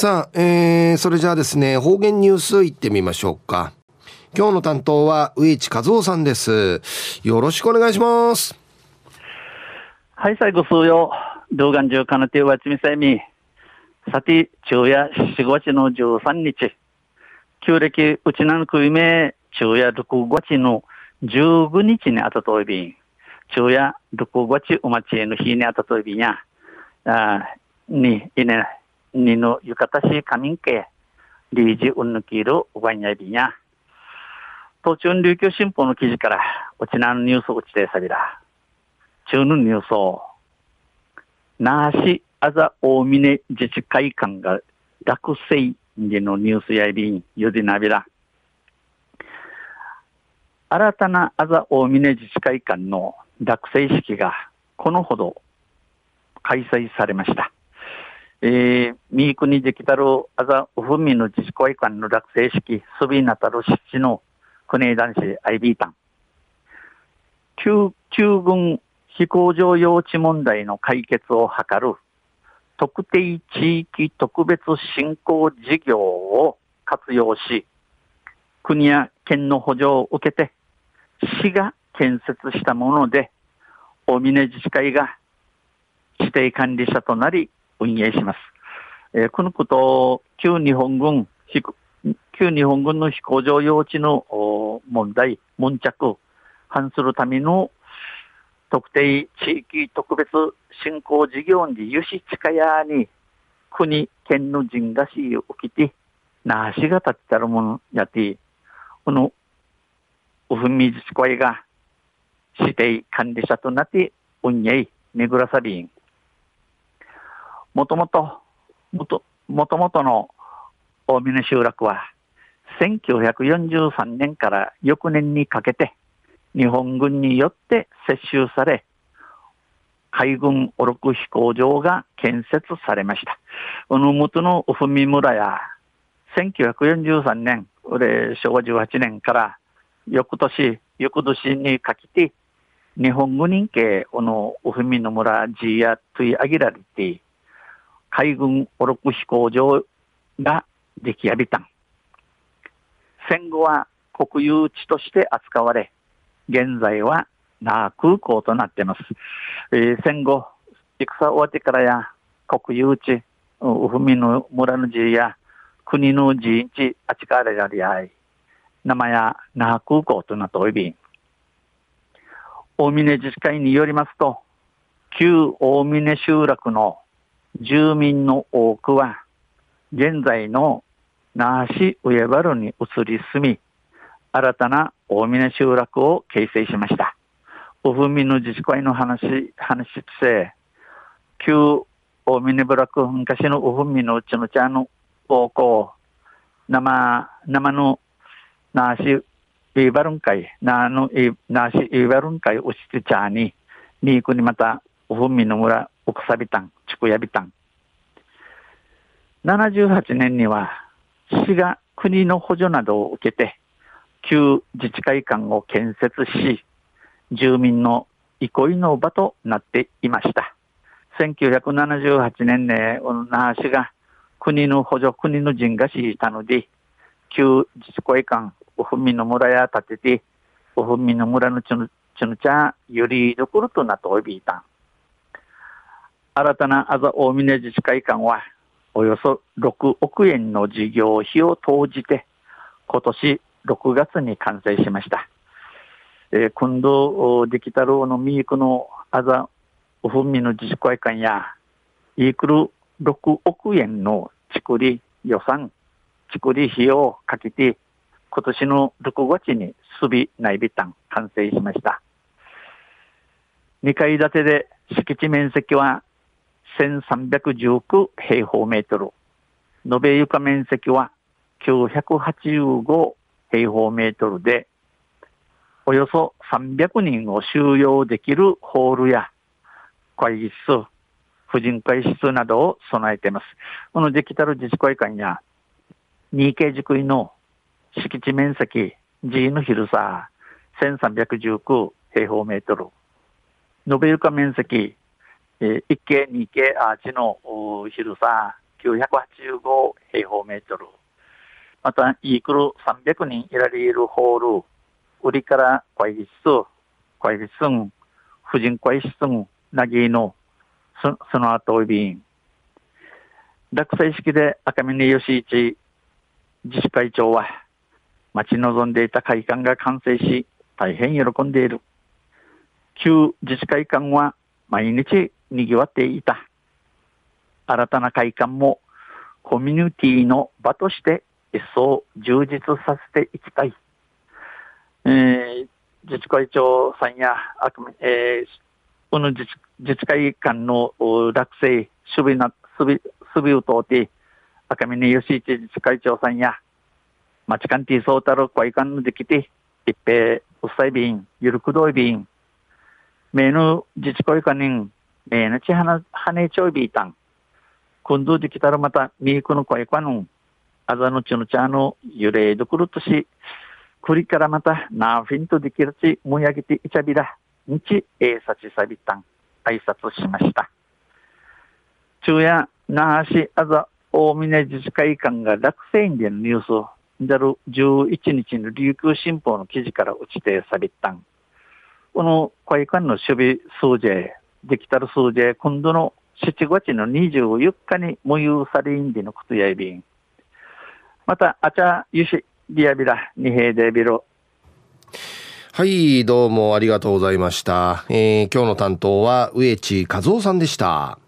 さあ、えー、それじゃあですね、方言ニュースいってみましょうか。今日の担当は植地和夫さんです。よろしくお願いします。はい、最後数曜。動画中かなてわちみさみ。さて、昼夜4月の13日。旧暦うちなのくいめ、昼夜6月の15日にあたといびん。昼夜6月お待ちへの日にあたといびんや。あに、いね、にのゆかたしかみんけ。リージウンヌキールおばんやびんや。途中琉球新報の記事から、うちなのニュースをちてさびら。中のニュースを、なしあざ大峰自治会館が落成でのニュースやびん、ゆでなびら。新たなあざ大峰自治会館の落成式がこのほど開催されました。えー、三国できたるあざうふみの自治会館の落成式、すびなたる七の国枝男子アイビータン。旧、旧軍飛行場用地問題の解決を図る特定地域特別振興事業を活用し、国や県の補助を受けて、市が建設したもので、大峰自治会が指定管理者となり運営します。えー、このことを旧日本軍、旧日本軍の飛行場用地の問題、悶着、反するための特定地域特別振興事業に輸出近やに国、県の人がしをきて、なしが立ってたるものやて、この、うふみ自治会が指定管理者となって運営、巡らさりん。もともと、もと、もとの大峰集落は、1943年から翌年にかけて、日本軍によって接収され、海軍オロク飛行場が建設されました。この元のウフミ村や、1943年、俺、昭和18年から翌年、翌年にかけて、日本軍人系、このウフミの村、ジーヤトゥイアギラリティ、海軍オロク飛行場が出来上げた。戦後は国有地として扱われ、現在は那覇空港となっています。えー、戦後、戦終わってからや国有地、うふみの村の地や国の地地、あちからやりあい、名前や那覇空港となっておいび、大峰自治会によりますと、旧大峰集落の住民の多くは、現在の那覇市上原に移り住み、新たな大峰集落を形成しました。おふみの自治会の話、話して、旧大峰部落昔のおふみのうちの茶の高校、生、生のなし、イバルン会、なの、なし、イバルン会をして茶に、にくにまた、おふみの村、おくさびたん、ちくやびたん。78年には、市が国の補助などを受けて、旧自治会館を建設し、住民の憩いの場となっていました。1978年ね、那覇市が国の補助、国の人がしたので、旧自治会館、おふみの村や建てて、おふみの村のちぬちぬちゃよりどころとなっておびいたん。新たなあざ大峰自治会館は、およそ6億円の事業費を投じて、今年6月に完成しました。えー、今度できたろうのミークのあざおふみの自治会館や、イークル6億円の作り予算、作り費用をかけて、今年の6月にすび内備タン完成しました。2階建てで敷地面積は1319平方メートル。延べ床面積は985平方メートルで、およそ300人を収容できるホールや会議室、婦人会室などを備えています。このデジタル自治会館や 2K 塾位の敷地面積 G の広さ1319平方メートル。延べ床面積、1K、2K アーチの広さ985平方メートル。また、イークル300人いられるホール、売りから会議室、会議室、婦人会室、なぎの、そその後便。落成式で赤嶺義一自治会長は、待ち望んでいた会館が完成し、大変喜んでいる。旧自治会館は毎日賑わっていた。新たな会館もコミュニティの場として一層充実させていきたい。えー、自治会長さんや、えー、この自治自治会館の落成、守備な、守備、守備を通って、赤嶺義一自治会長さんや、町官邸総たる会館のできて、一平、うっさい便、ゆるくどい便、名の自治会館に、名なちはな、はねちょいびいたん。今度できたらまた、みいくの会館の、あざのちのちゃの揺れどくるとし、くりからまた、なフィンとできるち、もやげていちゃびら、日、えさちさびたん、挨拶しました。昼夜、那覇市あざ大峰自治会館が落選員でのニュースを、だる11日の琉球新報の記事から落ちてさびったん。この会館の守備数字、できたる数字、今度の7月の24日に無有されんでのことやいびん。また、あちゃゆし、リアビラ、二平デビロ。はい、どうもありがとうございました。えー、今日の担当は植地和夫さんでした。